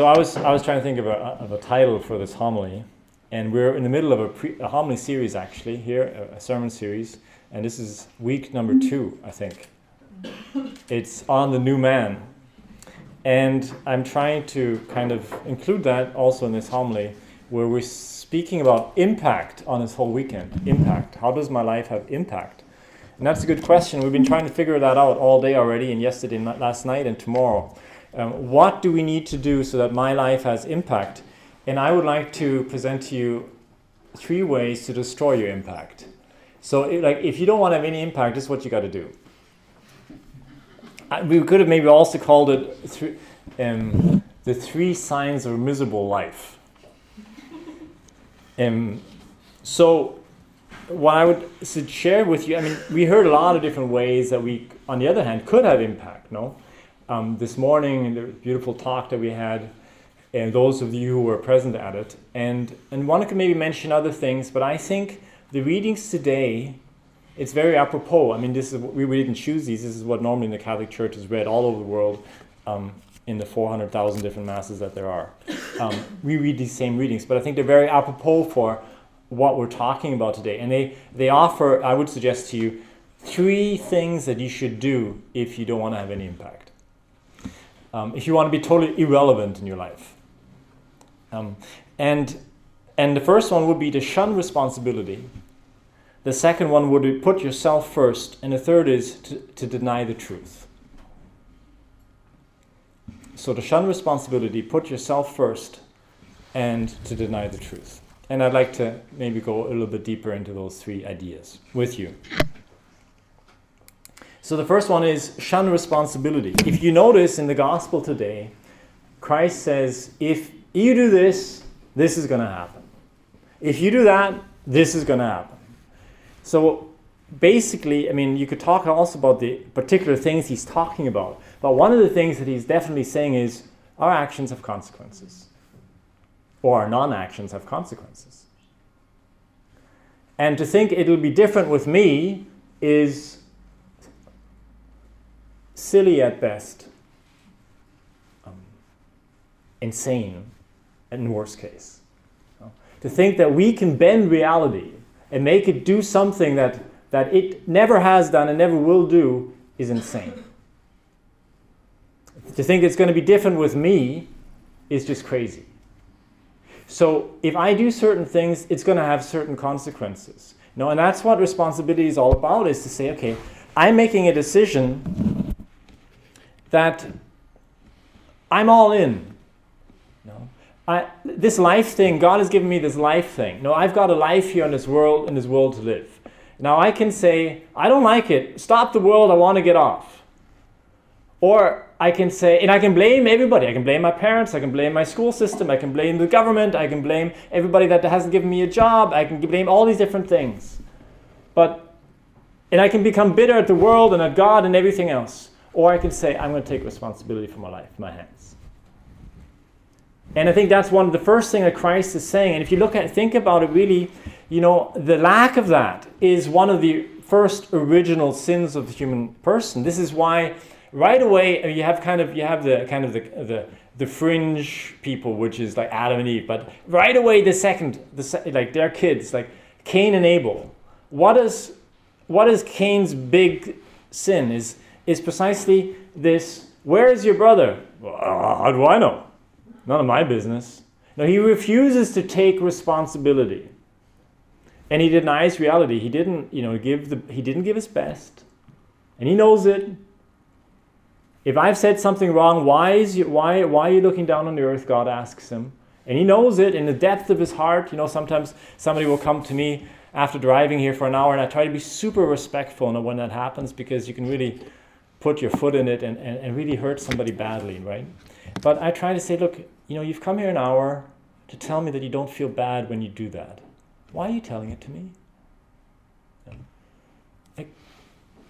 So I was I was trying to think of a, of a title for this homily, and we're in the middle of a, pre, a homily series actually here, a, a sermon series, and this is week number two, I think. It's on the new man, and I'm trying to kind of include that also in this homily, where we're speaking about impact on this whole weekend. Impact. How does my life have impact? And that's a good question. We've been trying to figure that out all day already, and yesterday, last night, and tomorrow. Um, what do we need to do so that my life has impact? And I would like to present to you three ways to destroy your impact. So, it, like, if you don't want to have any impact, this is what you got to do. I, we could have maybe also called it th- um, the three signs of a miserable life. Um, so, what I would share with you, I mean, we heard a lot of different ways that we, on the other hand, could have impact, no? Um, this morning, in the beautiful talk that we had, and those of you who were present at it. And, and one could maybe mention other things, but I think the readings today, it's very apropos. I mean, this is we, we didn't choose these. This is what normally in the Catholic Church is read all over the world um, in the 400,000 different masses that there are. Um, we read these same readings, but I think they're very apropos for what we're talking about today. And they, they offer, I would suggest to you, three things that you should do if you don't want to have any impact um, if you want to be totally irrelevant in your life. Um, and, and the first one would be to shun responsibility. The second one would be put yourself first. And the third is to, to deny the truth. So to shun responsibility, put yourself first, and to deny the truth. And I'd like to maybe go a little bit deeper into those three ideas with you. So the first one is shun responsibility. If you notice in the gospel today, Christ says, if you do this, this is going to happen. If you do that, this is going to happen. So basically, I mean, you could talk also about the particular things he's talking about. But one of the things that he's definitely saying is our actions have consequences, or our non actions have consequences. And to think it'll be different with me is silly at best, um, insane in worst case. To think that we can bend reality and make it do something that, that it never has done and never will do is insane. to think it's going to be different with me is just crazy. So if I do certain things, it's going to have certain consequences. No, and that's what responsibility is all about is to say, okay, I'm making a decision that I'm all in. No, I, this life thing, God has given me this life thing. No, I've got a life here in this world, in this world to live. Now I can say, I don't like it. Stop the world. I want to get off. Or I can say, and I can blame everybody. I can blame my parents. I can blame my school system. I can blame the government. I can blame everybody that hasn't given me a job. I can blame all these different things. But, and I can become bitter at the world and at God and everything else. Or I can say, I'm going to take responsibility for my life, my hands. And I think that's one of the first thing that Christ is saying. And if you look at think about it really, you know, the lack of that is one of the first original sins of the human person. This is why right away you have kind of you have the kind of the the, the fringe people, which is like Adam and Eve. But right away the second, the like their kids, like Cain and Abel. What is what is Cain's big sin? Is is precisely this where is your brother? Well, uh, how do I know? None of my business. No, he refuses to take responsibility. And he denies reality. He didn't, you know, give the he didn't give his best. And he knows it. If I've said something wrong, why is you, why why are you looking down on the earth? God asks him. And he knows it in the depth of his heart. You know, sometimes somebody will come to me after driving here for an hour, and I try to be super respectful when that happens because you can really put your foot in it and, and, and really hurt somebody badly, right? But I try to say, look, you know, you've come here an hour to tell me that you don't feel bad when you do that. Why are you telling it to me? Like,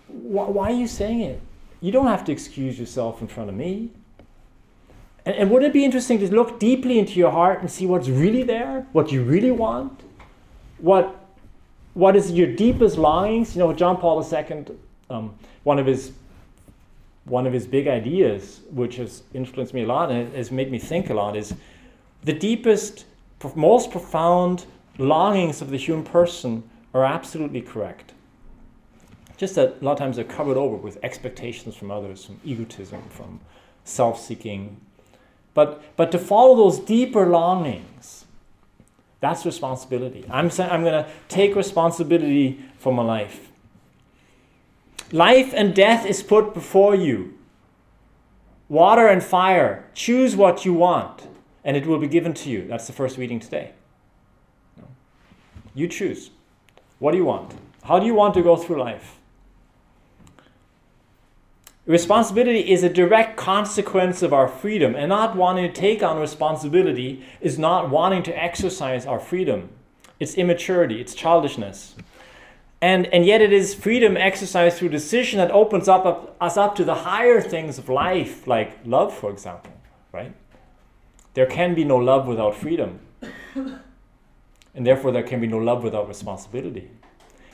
wh- why are you saying it? You don't have to excuse yourself in front of me. And, and would it be interesting to look deeply into your heart and see what's really there, what you really want, what what is your deepest longings? You know, John Paul II, um, one of his one of his big ideas, which has influenced me a lot and has made me think a lot, is the deepest, most profound longings of the human person are absolutely correct. Just that a lot of times they're covered over with expectations from others, from egotism, from self seeking. But, but to follow those deeper longings, that's responsibility. I'm I'm going to take responsibility for my life. Life and death is put before you. Water and fire. Choose what you want, and it will be given to you. That's the first reading today. You choose. What do you want? How do you want to go through life? Responsibility is a direct consequence of our freedom, and not wanting to take on responsibility is not wanting to exercise our freedom. It's immaturity, it's childishness. And, and yet it is freedom exercised through decision that opens up, up us up to the higher things of life, like love, for example, right? There can be no love without freedom. and therefore there can be no love without responsibility.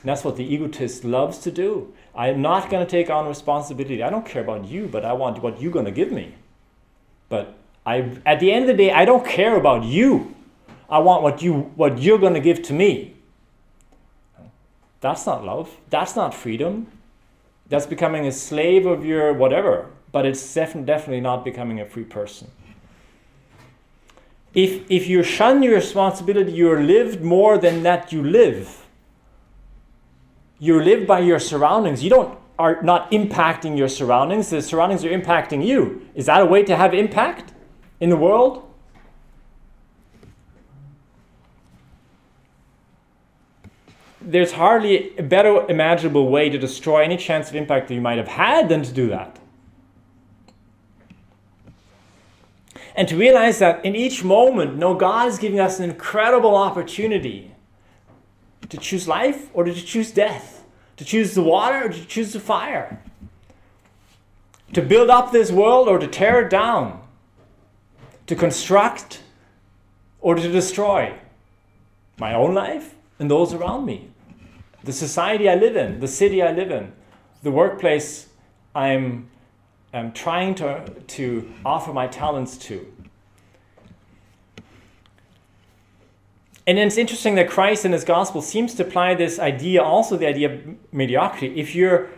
And that's what the egotist loves to do. I'm not going to take on responsibility. I don't care about you, but I want what you're going to give me. But I, at the end of the day, I don't care about you. I want what, you, what you're going to give to me. That's not love. That's not freedom. That's becoming a slave of your whatever, but it's def- definitely not becoming a free person. If, if you shun your responsibility, you're lived more than that you live. You live by your surroundings. You don't are not impacting your surroundings. The surroundings are impacting you. Is that a way to have impact in the world? There's hardly a better imaginable way to destroy any chance of impact that you might have had than to do that. And to realize that in each moment, no, God is giving us an incredible opportunity to choose life or to choose death, to choose the water or to choose the fire, to build up this world or to tear it down, to construct or to destroy my own life and those around me the society I live in, the city I live in, the workplace I'm, I'm trying to, to offer my talents to. And it's interesting that Christ in his gospel seems to apply this idea, also the idea of mediocrity. If your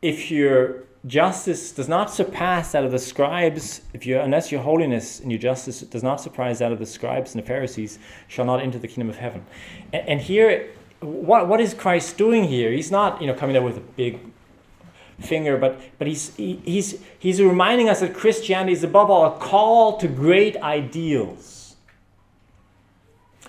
if your justice does not surpass that of the scribes, if you unless your holiness and your justice does not surpass that of the scribes and the Pharisees, shall not enter the kingdom of heaven. And, and here what, what is Christ doing here? He's not, you know, coming up with a big finger, but, but he's, he, he's, he's reminding us that Christianity is above all a call to great ideals.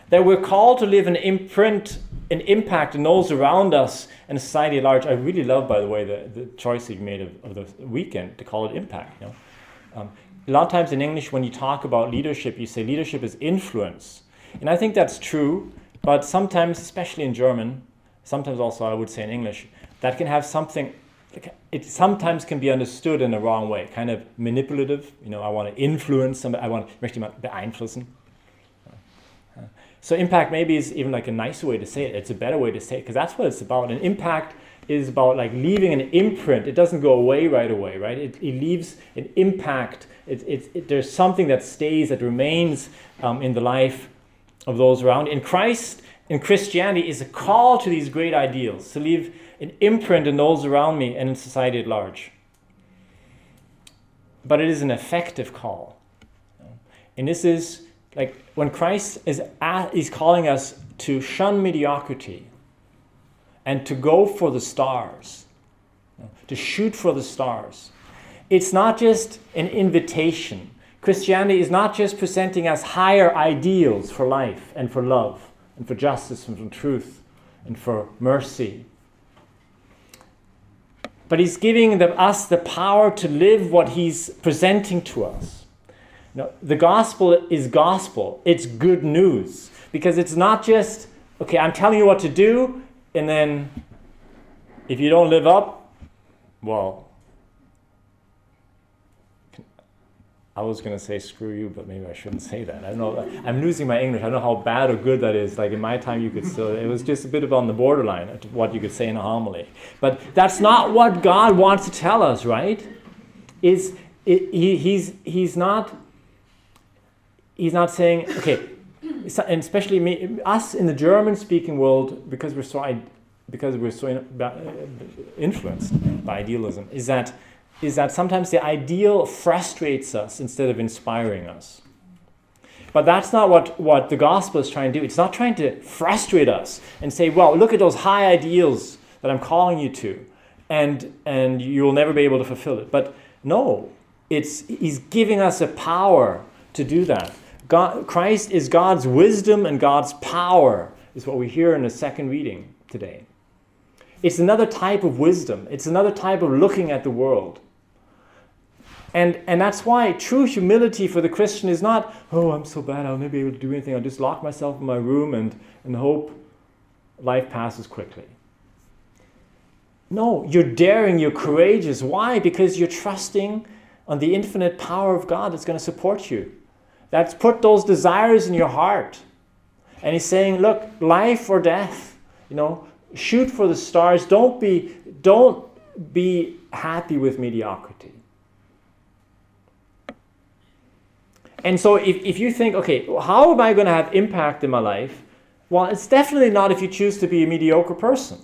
That we're called to live an imprint, an impact on those around us and society at large. I really love, by the way, the, the choice you made of, of the weekend to call it impact. You know? Um, a lot of times in English, when you talk about leadership, you say leadership is influence. And I think that's true. But sometimes, especially in German, sometimes also I would say in English, that can have something, it sometimes can be understood in the wrong way, kind of manipulative. You know, I want to influence somebody, I want, jemand beeinflussen. So impact maybe is even like a nicer way to say it. It's a better way to say it because that's what it's about. And impact is about like leaving an imprint. It doesn't go away right away, right? It, it leaves an impact. It, it, it, there's something that stays, that remains um, in the life of those around. In Christ, in Christianity, is a call to these great ideals, to leave an imprint in those around me and in society at large. But it is an effective call. And this is like when Christ is, at, is calling us to shun mediocrity and to go for the stars, to shoot for the stars. It's not just an invitation Christianity is not just presenting us higher ideals for life and for love and for justice and for truth and for mercy. But he's giving the, us the power to live what he's presenting to us. Now, the gospel is gospel, it's good news because it's not just, okay, I'm telling you what to do, and then if you don't live up, well, I was to say screw you, but maybe I shouldn't say that. I don't know. I'm losing my English. I don't know how bad or good that is. Like in my time, you could still, it was just a bit of on the borderline what you could say in a homily. But that's not what God wants to tell us, right? Is he, he's, he's not, he's not saying, okay, and especially me, us in the German speaking world, because we're so, because we're so uh, influenced by idealism, is that is that sometimes the ideal frustrates us instead of inspiring us. But that's not what, what the gospel is trying to do. It's not trying to frustrate us and say, well, look at those high ideals that I'm calling you to, and, and you'll never be able to fulfill it. But no, it's, he's giving us a power to do that. God, Christ is God's wisdom and God's power, is what we hear in the second reading today. It's another type of wisdom, it's another type of looking at the world. And, and that's why true humility for the Christian is not, oh, I'm so bad, I'll never be able to do anything. I'll just lock myself in my room and, and hope life passes quickly. No, you're daring, you're courageous. Why? Because you're trusting on the infinite power of God that's going to support you. That's put those desires in your heart. And he's saying, look, life or death, you know, shoot for the stars. Don't be, don't be happy with mediocrity. And so if, if you think, okay, how am I going to have impact in my life? Well, it's definitely not if you choose to be a mediocre person.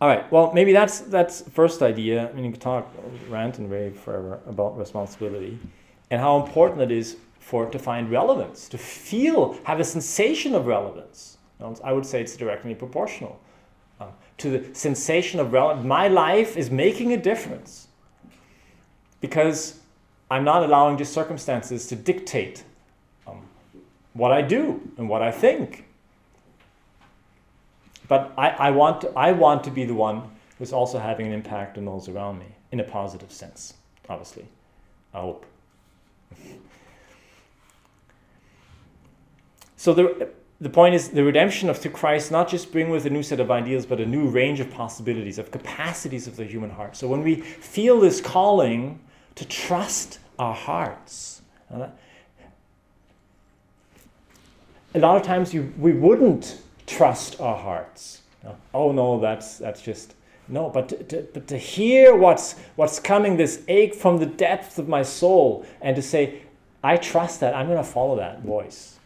All right, well, maybe that's that's first idea. I mean, you can talk, rant and rave forever about responsibility and how important it is for it to find relevance, to feel, have a sensation of relevance. I would say it's directly proportional uh, to the sensation of relevance. My life is making a difference because I'm not allowing just circumstances to dictate um, what I do and what I think. But I, I, want to, I want to be the one who's also having an impact on those around me in a positive sense, obviously. I hope. so the, the point is the redemption of through Christ not just bring with a new set of ideals, but a new range of possibilities, of capacities of the human heart. So when we feel this calling to trust our hearts. A lot of times you, we wouldn't trust our hearts. Oh no, that's, that's just, no, but to, to, but to hear what's, what's coming, this ache from the depths of my soul, and to say, I trust that, I'm going to follow that voice.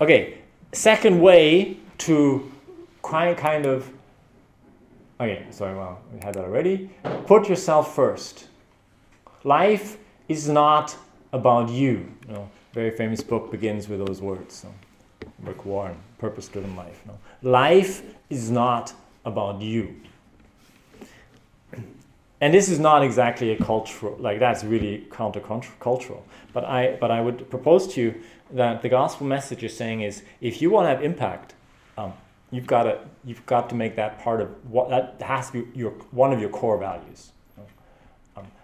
Okay, second way to kind of, okay, sorry, well, we had that already. Put yourself first. Life is not about you. you know, very famous book begins with those words. So, Rick Warren, Purpose Driven Life. Know. Life is not about you. And this is not exactly a cultural, like that's really countercultural. But I, but I would propose to you that the gospel message is saying is if you want to have impact, um, you've got to you've got to make that part of what that has to be your one of your core values.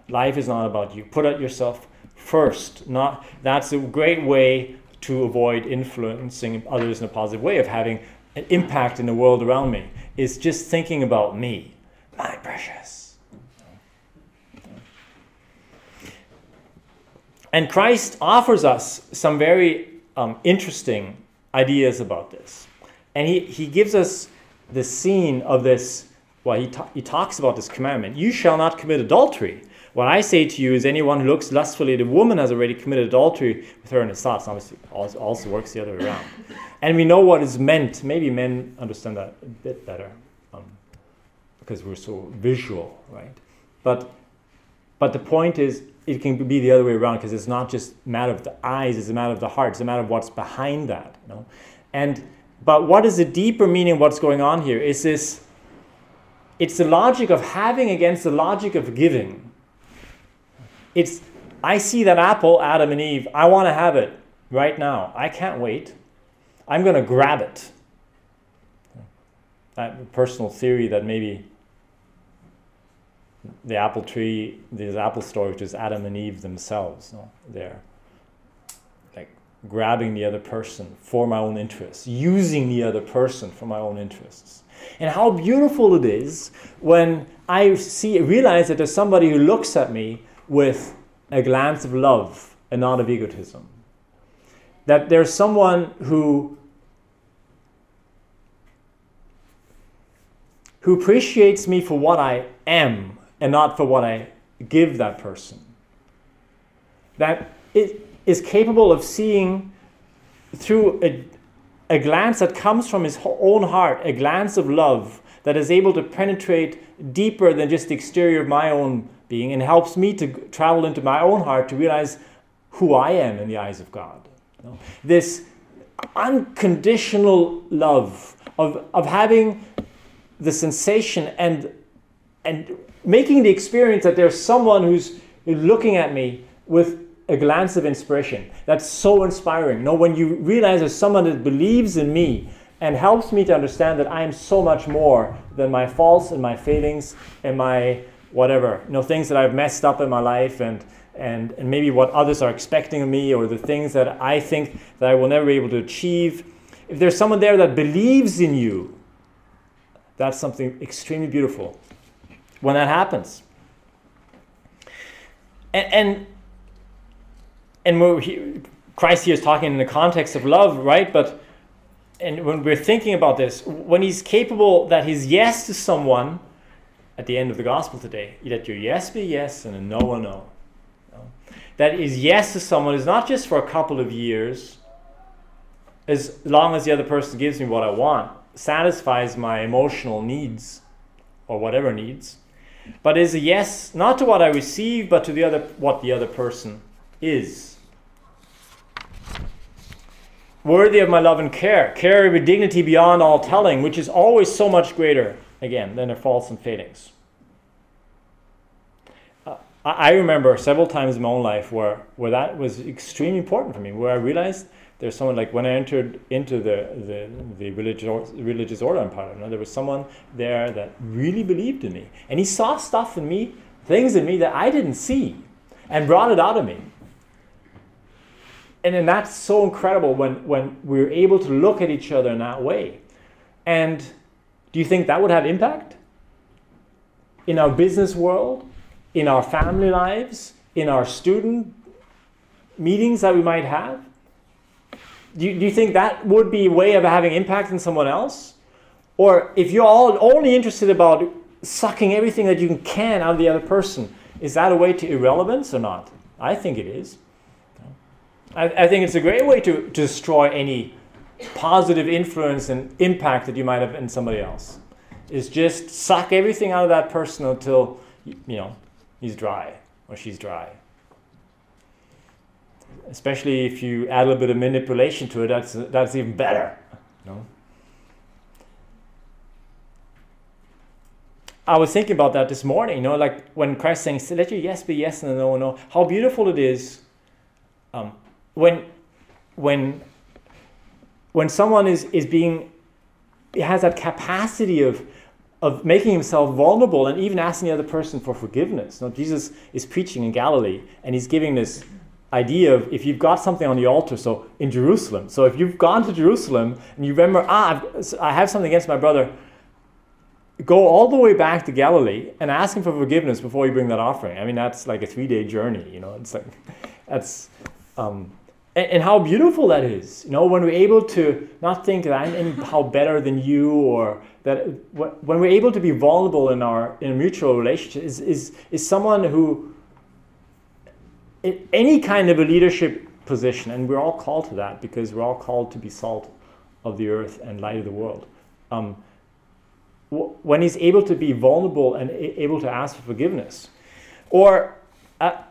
Life is not about you. Put it yourself first. Not that's a great way to avoid influencing others in a positive way of having an impact in the world around me. Is just thinking about me, my precious. And Christ offers us some very um, interesting ideas about this. And he, he gives us the scene of this, well, he, he talks about this commandment you shall not commit adultery. What I say to you is anyone who looks lustfully at a woman has already committed adultery with her in his thoughts. Obviously, also works the other way around. And we know what is meant. Maybe men understand that a bit better um, because we're so visual, right? But, but the point is, it can be the other way around because it's not just a matter of the eyes, it's a matter of the heart, it's a matter of what's behind that. You know? And but what is the deeper meaning of what's going on here? Is this it's the logic of having against the logic of giving. It's, I see that apple, Adam and Eve. I want to have it right now. I can't wait. I'm going to grab it. That personal theory that maybe the apple tree, this apple which is Adam and Eve themselves, no? they're like grabbing the other person for my own interests, using the other person for my own interests. And how beautiful it is when I see realize that there's somebody who looks at me with a glance of love and not of egotism. That there's someone who who appreciates me for what I am and not for what I give that person. That it is capable of seeing through a, a glance that comes from his own heart, a glance of love that is able to penetrate deeper than just the exterior of my own being and helps me to travel into my own heart to realize who I am in the eyes of God. You know, this unconditional love of, of having the sensation and, and making the experience that there's someone who's looking at me with a glance of inspiration. That's so inspiring. You know, when you realize there's someone that believes in me and helps me to understand that I am so much more than my faults and my failings and my whatever, you know, things that I've messed up in my life and and, and maybe what others are expecting of me or the things that I think that I will never be able to achieve. If there's someone there that believes in you, that's something extremely beautiful when that happens. And, and and he, Christ here is talking in the context of love, right? But and when we're thinking about this, when he's capable that his yes to someone at the end of the gospel today, let your yes be yes and a no a no. That is yes to someone is not just for a couple of years, as long as the other person gives me what I want, satisfies my emotional needs or whatever needs, but is a yes not to what I receive, but to the other what the other person is worthy of my love and care, carry with dignity beyond all telling, which is always so much greater, again, than their faults and failings. Uh, I remember several times in my own life where, where that was extremely important for me, where I realized there's someone like when I entered into the, the, the religious, religious order I'm part you know, there was someone there that really believed in me. And he saw stuff in me, things in me that I didn't see, and brought it out of me and then that's so incredible when, when we're able to look at each other in that way. And do you think that would have impact? In our business world, in our family lives, in our student meetings that we might have? Do you, do you think that would be a way of having impact in someone else? Or if you're all only interested about sucking everything that you can out of the other person, is that a way to irrelevance or not? I think it is. I, I think it's a great way to, to destroy any positive influence and impact that you might have in somebody else. Is just suck everything out of that person until you know he's dry or she's dry. Especially if you add a little bit of manipulation to it, that's that's even better. Know? I was thinking about that this morning. You know, like when Christ saying, "Let your yes be yes and no no." How beautiful it is. Um, when when when someone is is being has that capacity of of making himself vulnerable and even asking the other person for forgiveness. Now, Jesus is preaching in Galilee and he's giving this idea of if you've got something on the altar, so in Jerusalem. So if you've gone to Jerusalem and you remember, ah, I've, I have something against my brother, go all the way back to Galilee and ask him for forgiveness before you bring that offering. I mean, that's like a three day journey, you know, it's like, that's, um, and, and, how beautiful that is. You know, when we're able to not think that I'm anyhow better than you, or that when we're able to be vulnerable in our in a mutual relationship, is is is someone who in any kind of a leadership position, and we're all called to that because we're all called to be salt of the earth and light of the world. Um, when he's able to be vulnerable and able to ask for forgiveness, or uh,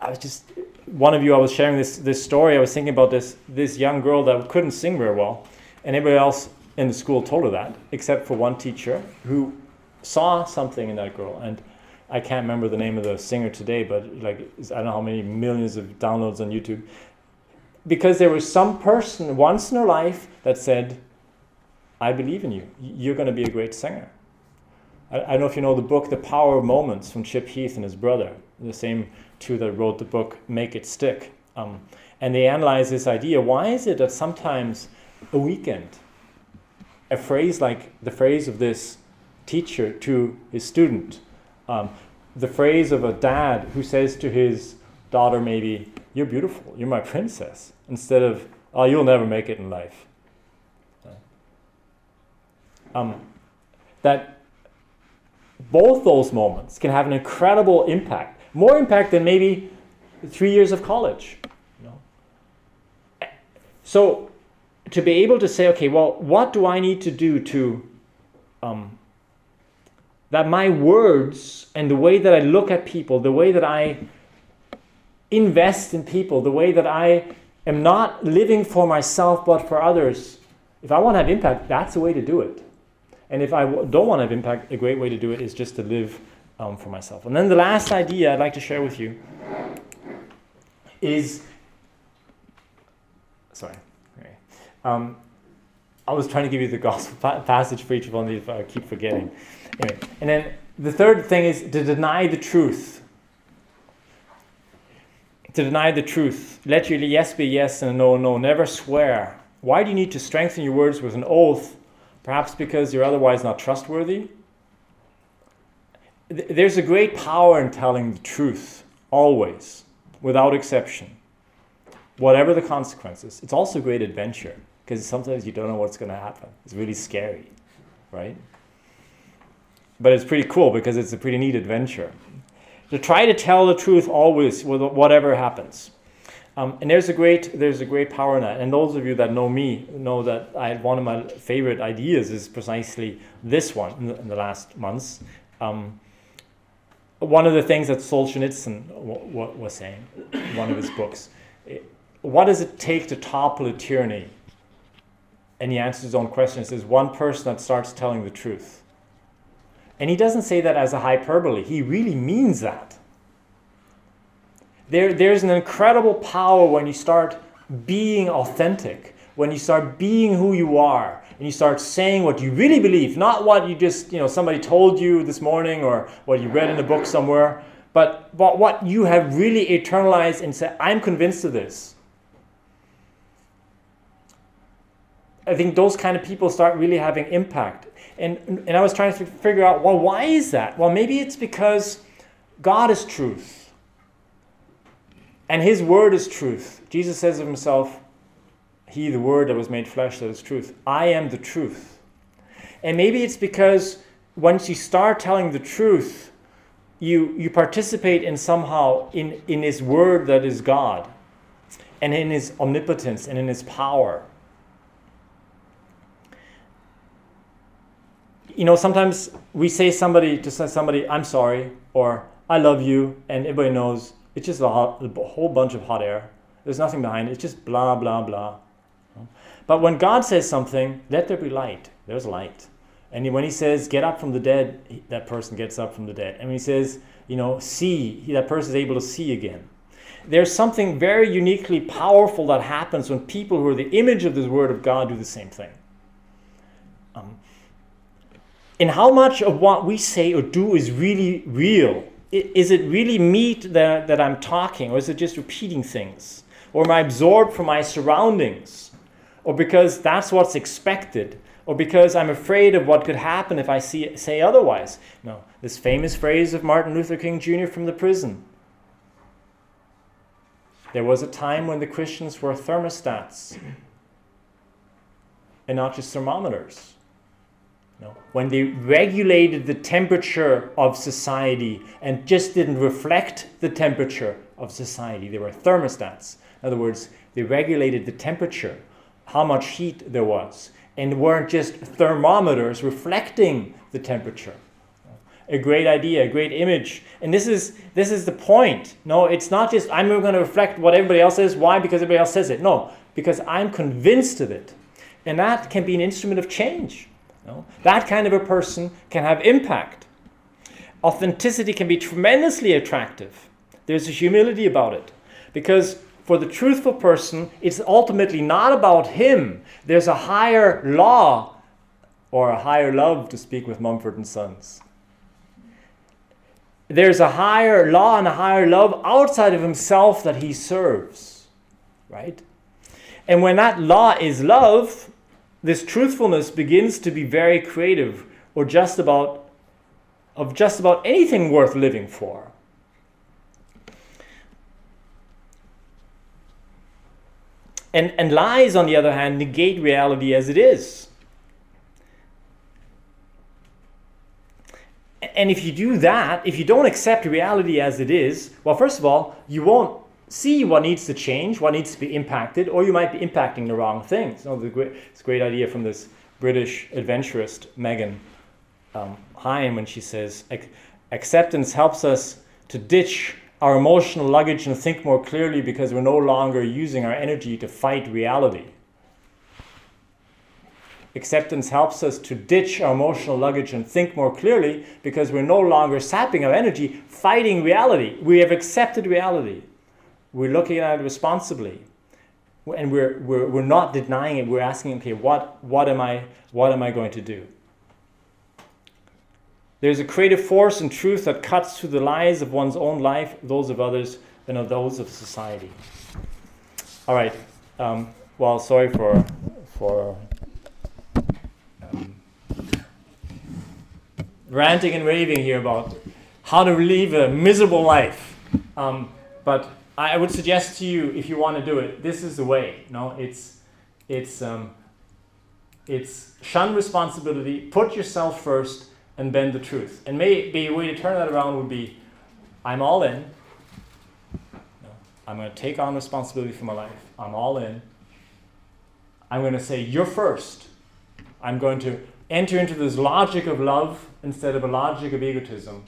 I was just one of you, I was sharing this, this story. I was thinking about this, this young girl that couldn't sing very well, and everybody else in the school told her that, except for one teacher who saw something in that girl. And I can't remember the name of the singer today, but like I don't know how many millions of downloads on YouTube. Because there was some person once in her life that said, I believe in you. You're going to be a great singer. I, I don't know if you know the book, The Power of Moments, from Chip Heath and his brother, the same two that wrote the book Make It Stick. Um, and they analyze this idea why is it that sometimes a weekend, a phrase like the phrase of this teacher to his student, um, the phrase of a dad who says to his daughter, maybe, You're beautiful, you're my princess, instead of, Oh, you'll never make it in life. Um, that both those moments can have an incredible impact, more impact than maybe three years of college. You know? So, to be able to say, okay, well, what do I need to do to um, that my words and the way that I look at people, the way that I invest in people, the way that I am not living for myself but for others, if I want to have impact, that's the way to do it. And if I don't want to have impact, a great way to do it is just to live um, for myself. And then the last idea I'd like to share with you is sorry. Um, I was trying to give you the gospel pa- passage for each of but I keep forgetting. Anyway, and then the third thing is to deny the truth. To deny the truth. Let your yes be yes and no, no. Never swear. Why do you need to strengthen your words with an oath? Perhaps because you're otherwise not trustworthy? There's a great power in telling the truth, always, without exception, whatever the consequences. It's also great adventure because sometimes you don't know what's going to happen. It's really scary, right? But it's pretty cool because it's a pretty neat adventure. To try to tell the truth always, with whatever happens. Um, and there's a great there's a great power in that. And those of you that know me know that I one of my favorite ideas is precisely this one in the, in the last months. Um, one of the things that Solzhenitsyn w- w- was saying, in one of his books, it, what does it take to topple a tyranny? And he answers his own question. Says, one person that starts telling the truth. And he doesn't say that as a hyperbole. He really means that. There, there's an incredible power when you start being authentic, when you start being who you are, and you start saying what you really believe, not what you just, you know, somebody told you this morning or what you read in a book somewhere, but, but what you have really internalized and said, I'm convinced of this. I think those kind of people start really having impact. And, and I was trying to figure out, well, why is that? Well, maybe it's because God is truth. And His Word is truth. Jesus says of Himself, He, the Word that was made flesh, that is truth. I am the truth. And maybe it's because once you start telling the truth, you, you participate in somehow in, in His Word that is God, and in His omnipotence and in His power. you know, sometimes we say somebody to somebody, "I'm sorry," or "I love you," and everybody knows it's just a, hot, a whole bunch of hot air. There's nothing behind it. It's just blah blah blah. But when God says something, let there be light. There's light. And when He says, "Get up from the dead," that person gets up from the dead. And when He says, "You know, see," that person is able to see again. There's something very uniquely powerful that happens when people who are the image of the Word of God do the same thing. Um, how much of what we say or do is really real? Is it really meat that, that I'm talking, or is it just repeating things? Or am I absorbed from my surroundings? Or because that's what's expected? Or because I'm afraid of what could happen if I see, say otherwise? No, this famous phrase of Martin Luther King Jr. from the prison. There was a time when the Christians were thermostats and not just thermometers. No. When they regulated the temperature of society and just didn't reflect the temperature of society, they were thermostats. In other words, they regulated the temperature, how much heat there was, and weren't just thermometers reflecting the temperature. A great idea, a great image. And this is this is the point. No, it's not just I'm going to reflect what everybody else says. Why? Because everybody else says it. No, because I'm convinced of it. And that can be an instrument of change. No? That kind of a person can have impact. Authenticity can be tremendously attractive. There's a humility about it. Because for the truthful person, it's ultimately not about him. There's a higher law or a higher love, to speak with Mumford and Sons. There's a higher law and a higher love outside of himself that he serves. right? And when that law is love, this truthfulness begins to be very creative or just about of just about anything worth living for. And, and lies, on the other hand, negate reality as it is. And if you do that, if you don't accept reality as it is, well, first of all, you won't see what needs to change, what needs to be impacted, or you might be impacting the wrong things. You know, the great, it's a great idea from this British adventurist, Megan um, Hine, when she says, acceptance helps us to ditch our emotional luggage and think more clearly because we're no longer using our energy to fight reality. Acceptance helps us to ditch our emotional luggage and think more clearly because we're no longer sapping our energy fighting reality. We have accepted reality. We're looking at it responsibly. And we're, we're, we're not denying it. We're asking, okay, what, what, am I, what am I going to do? There's a creative force and truth that cuts through the lies of one's own life, those of others, and of those of society. All right. Um, well, sorry for for um, ranting and raving here about how to live a miserable life. Um, but I would suggest to you, if you want to do it, this is the way. No, it's it's um, it's shun responsibility, put yourself first, and bend the truth. And maybe a way to turn that around would be I'm all in. I'm going to take on responsibility for my life. I'm all in. I'm going to say, You're first. I'm going to enter into this logic of love instead of a logic of egotism.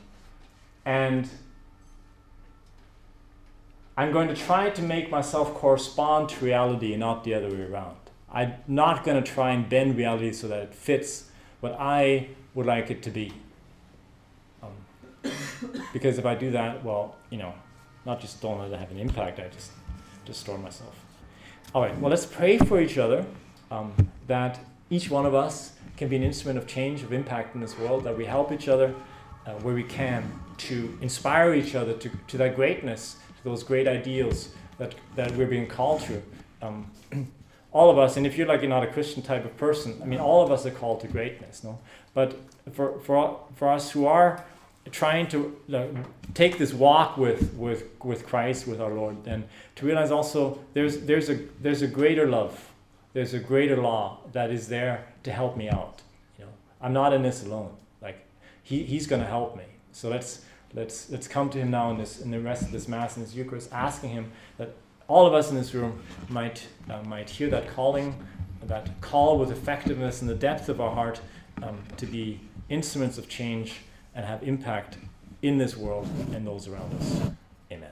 And I'm going to try to make myself correspond to reality and not the other way around. I'm not going to try and bend reality so that it fits what I would like it to be. Um, because if I do that, well, you know, not just don't let it have an impact, I just destroy myself. All right, well, let's pray for each other um, that each one of us can be an instrument of change, of impact in this world, that we help each other uh, where we can to inspire each other to, to that greatness, to those great ideals that, that we're being called to. Um, all of us, and if you're like you're not a Christian type of person, I mean, all of us are called to greatness, no? But for, for, for us who are trying to take this walk with, with, with Christ, with our Lord, and to realize also there's, there's, a, there's a greater love, there's a greater law that is there to help me out. You know, I'm not in this alone. Like he, he's going to help me. So let's let's let's come to him now in this in the rest of this mass in this Eucharist, asking him that all of us in this room might uh, might hear that calling, that call with effectiveness in the depth of our heart um, to be instruments of change and have impact in this world and those around us. Amen.